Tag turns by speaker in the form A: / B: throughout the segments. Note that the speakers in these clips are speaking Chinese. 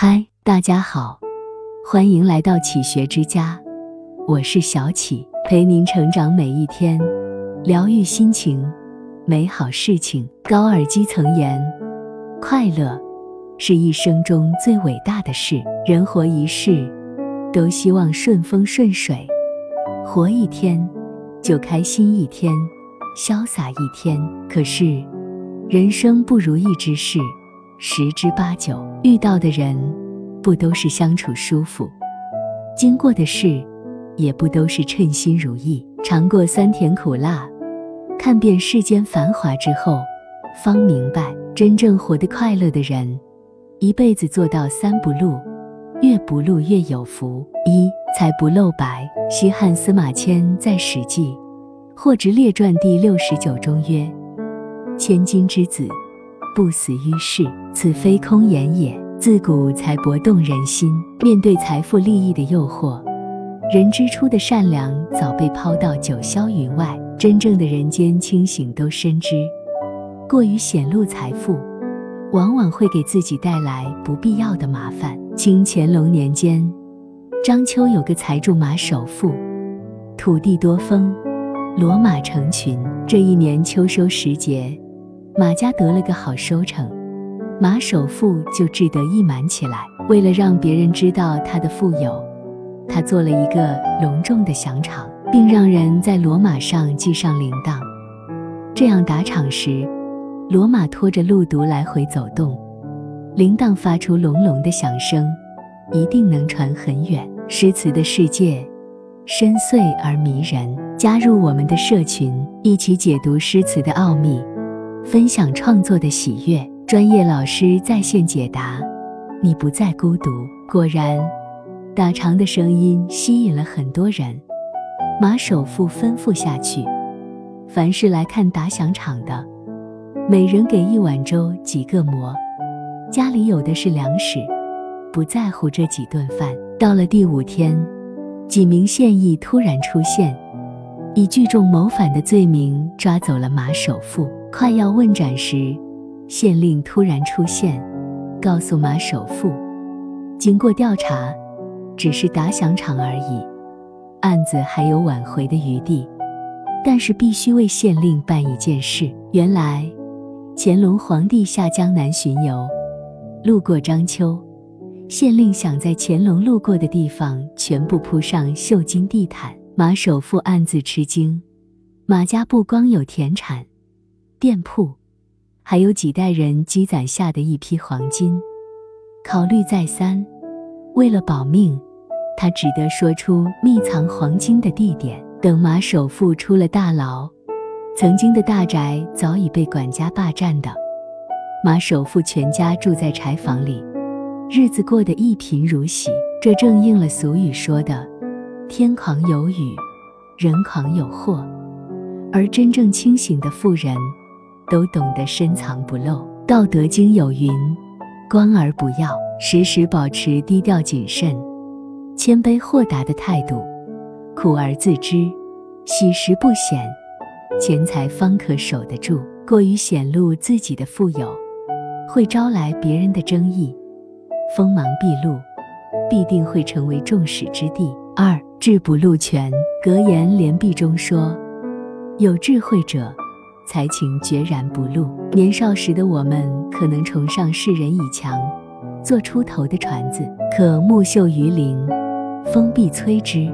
A: 嗨，大家好，欢迎来到启学之家，我是小启，陪您成长每一天，疗愈心情，美好事情。高尔基曾言，快乐是一生中最伟大的事。人活一世，都希望顺风顺水，活一天就开心一天，潇洒一天。可是，人生不如意之事。十之八九遇到的人，不都是相处舒服；经过的事，也不都是称心如意。尝过酸甜苦辣，看遍世间繁华之后，方明白，真正活得快乐的人，一辈子做到三不露，越不露越有福。一财不露白。西汉司马迁在《史记·货殖列传》第六十九中曰：“千金之子。”不死于世，此非空言也。自古财帛动人心，面对财富利益的诱惑，人之初的善良早被抛到九霄云外。真正的人间清醒都深知，过于显露财富，往往会给自己带来不必要的麻烦。清乾隆年间，章丘有个财主马首富，土地多丰，骡马成群。这一年秋收时节。马家得了个好收成，马首富就志得意满起来。为了让别人知道他的富有，他做了一个隆重的响场，并让人在骡马上系上铃铛。这样打场时，骡马拖着路犊来回走动，铃铛发出隆隆的响声，一定能传很远。诗词的世界深邃而迷人，加入我们的社群，一起解读诗词的奥秘。分享创作的喜悦，专业老师在线解答，你不再孤独。果然，打长的声音吸引了很多人。马首富吩咐下去，凡是来看打响场的，每人给一碗粥、几个馍，家里有的是粮食，不在乎这几顿饭。到了第五天，几名县役突然出现，以聚众谋反的罪名抓走了马首富。快要问斩时，县令突然出现，告诉马首富，经过调查，只是打响场而已，案子还有挽回的余地，但是必须为县令办一件事。原来，乾隆皇帝下江南巡游，路过章丘，县令想在乾隆路过的地方全部铺上绣金地毯。马首富暗自吃惊，马家不光有田产。店铺，还有几代人积攒下的一批黄金。考虑再三，为了保命，他只得说出秘藏黄金的地点。等马首富出了大牢，曾经的大宅早已被管家霸占的。马首富全家住在柴房里，日子过得一贫如洗。这正应了俗语说的：“天狂有雨，人狂有祸。”而真正清醒的富人。都懂得深藏不露，《道德经》有云：“观而不要，时时保持低调谨慎、谦卑豁达的态度，苦而自知，喜时不显，钱财方可守得住。过于显露自己的富有，会招来别人的争议，锋芒毕露，必定会成为众矢之的。二志不露权，格言联璧中说：有智慧者。才情决然不露。年少时的我们，可能崇尚世人以强做出头的船子，可木秀于林，风必摧之。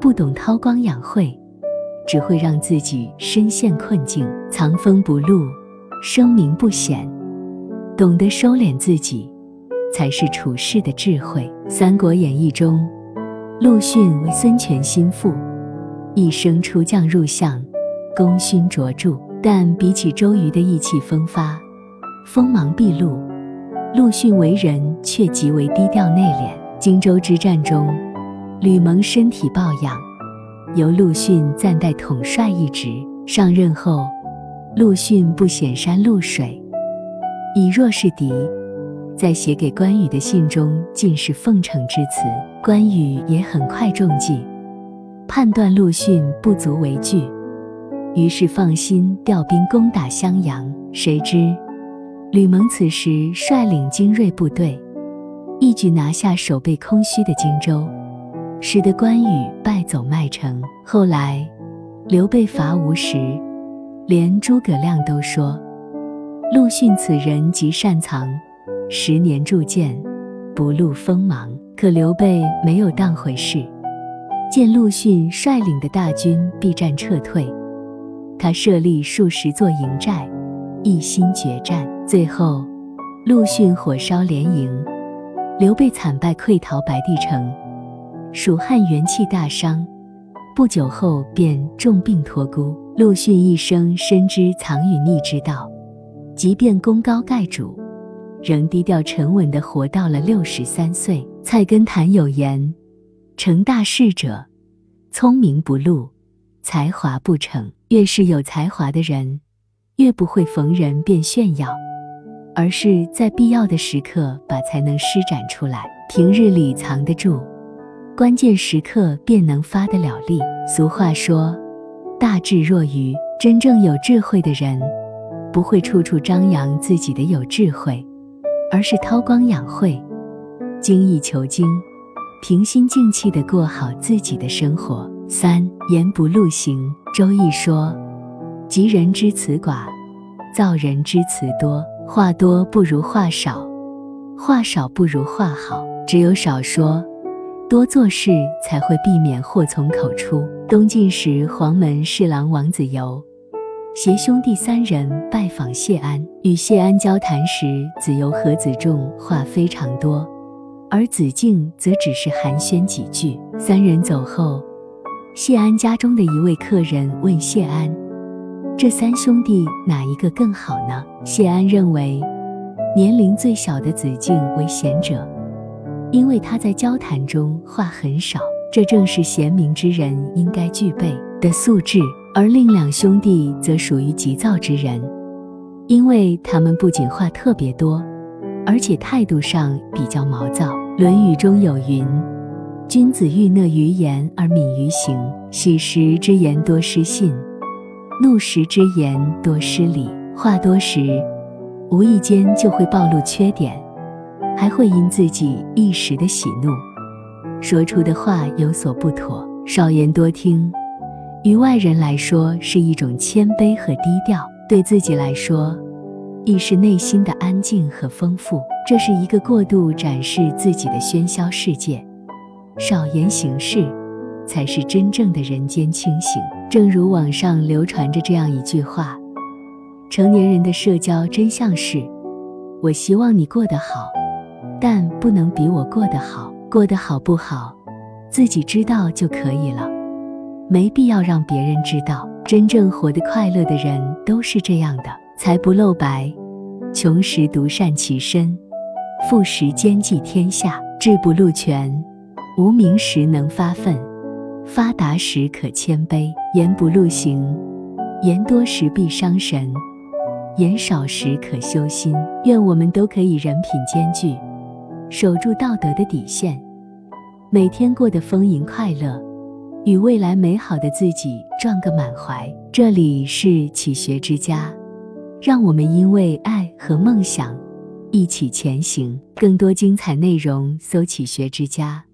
A: 不懂韬光养晦，只会让自己深陷困境，藏锋不露，声名不显。懂得收敛自己，才是处世的智慧。《三国演义》中，陆逊为孙权心腹，一生出将入相。功勋卓著，但比起周瑜的意气风发、锋芒毕露，陆逊为人却极为低调内敛。荆州之战中，吕蒙身体抱恙，由陆逊暂代统帅一职。上任后，陆逊不显山露水，以弱示敌，在写给关羽的信中尽是奉承之词。关羽也很快中计，判断陆逊不足为惧。于是放心调兵攻打襄阳，谁知吕蒙此时率领精锐部队，一举拿下守备空虚的荆州，使得关羽败走麦城。后来，刘备伐吴时，连诸葛亮都说：“陆逊此人极善藏，十年铸剑，不露锋芒。”可刘备没有当回事。见陆逊率领的大军避战撤退，他设立数十座营寨，一心决战。最后，陆逊火烧连营。刘备惨败溃逃白帝城，蜀汉元气大伤，不久后便重病托孤。陆逊一生深知藏与匿之道，即便功高盖主，仍低调沉稳地活到了六十三岁。菜根谭有言：“成大事者，聪明不露，才华不逞。越是有才华的人，越不会逢人便炫耀。”而是在必要的时刻把才能施展出来，平日里藏得住，关键时刻便能发得了力。俗话说：“大智若愚。”真正有智慧的人，不会处处张扬自己的有智慧，而是韬光养晦，精益求精，平心静气地过好自己的生活。三言不露行，《周易》说：“吉人之辞寡，造人之辞多。”话多不如话少，话少不如话好。只有少说，多做事，才会避免祸从口出。东晋时，黄门侍郎王子猷携兄弟三人拜访谢安，与谢安交谈时，子由和子仲话非常多，而子敬则只是寒暄几句。三人走后，谢安家中的一位客人问谢安。这三兄弟哪一个更好呢？谢安认为，年龄最小的子敬为贤者，因为他在交谈中话很少，这正是贤明之人应该具备的素质。而另两兄弟则属于急躁之人，因为他们不仅话特别多，而且态度上比较毛躁。《论语》中有云：“君子欲讷于言而敏于行，喜时之言多失信。”怒时之言多失礼，话多时，无意间就会暴露缺点，还会因自己一时的喜怒，说出的话有所不妥。少言多听，于外人来说是一种谦卑和低调，对自己来说，亦是内心的安静和丰富。这是一个过度展示自己的喧嚣世界，少言行事，才是真正的人间清醒。正如网上流传着这样一句话：“成年人的社交真相是，我希望你过得好，但不能比我过得好。过得好不好，自己知道就可以了，没必要让别人知道。真正活得快乐的人都是这样的：财不露白，穷时独善其身，富时兼济天下；志不露权，无名时能发愤。”发达时可谦卑，言不露行；言多时必伤神，言少时可修心。愿我们都可以人品兼具，守住道德的底线，每天过得丰盈快乐，与未来美好的自己撞个满怀。这里是启学之家，让我们因为爱和梦想一起前行。更多精彩内容，搜“启学之家”，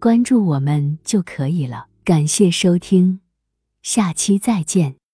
A: 关注我们就可以了。感谢收听，下期再见。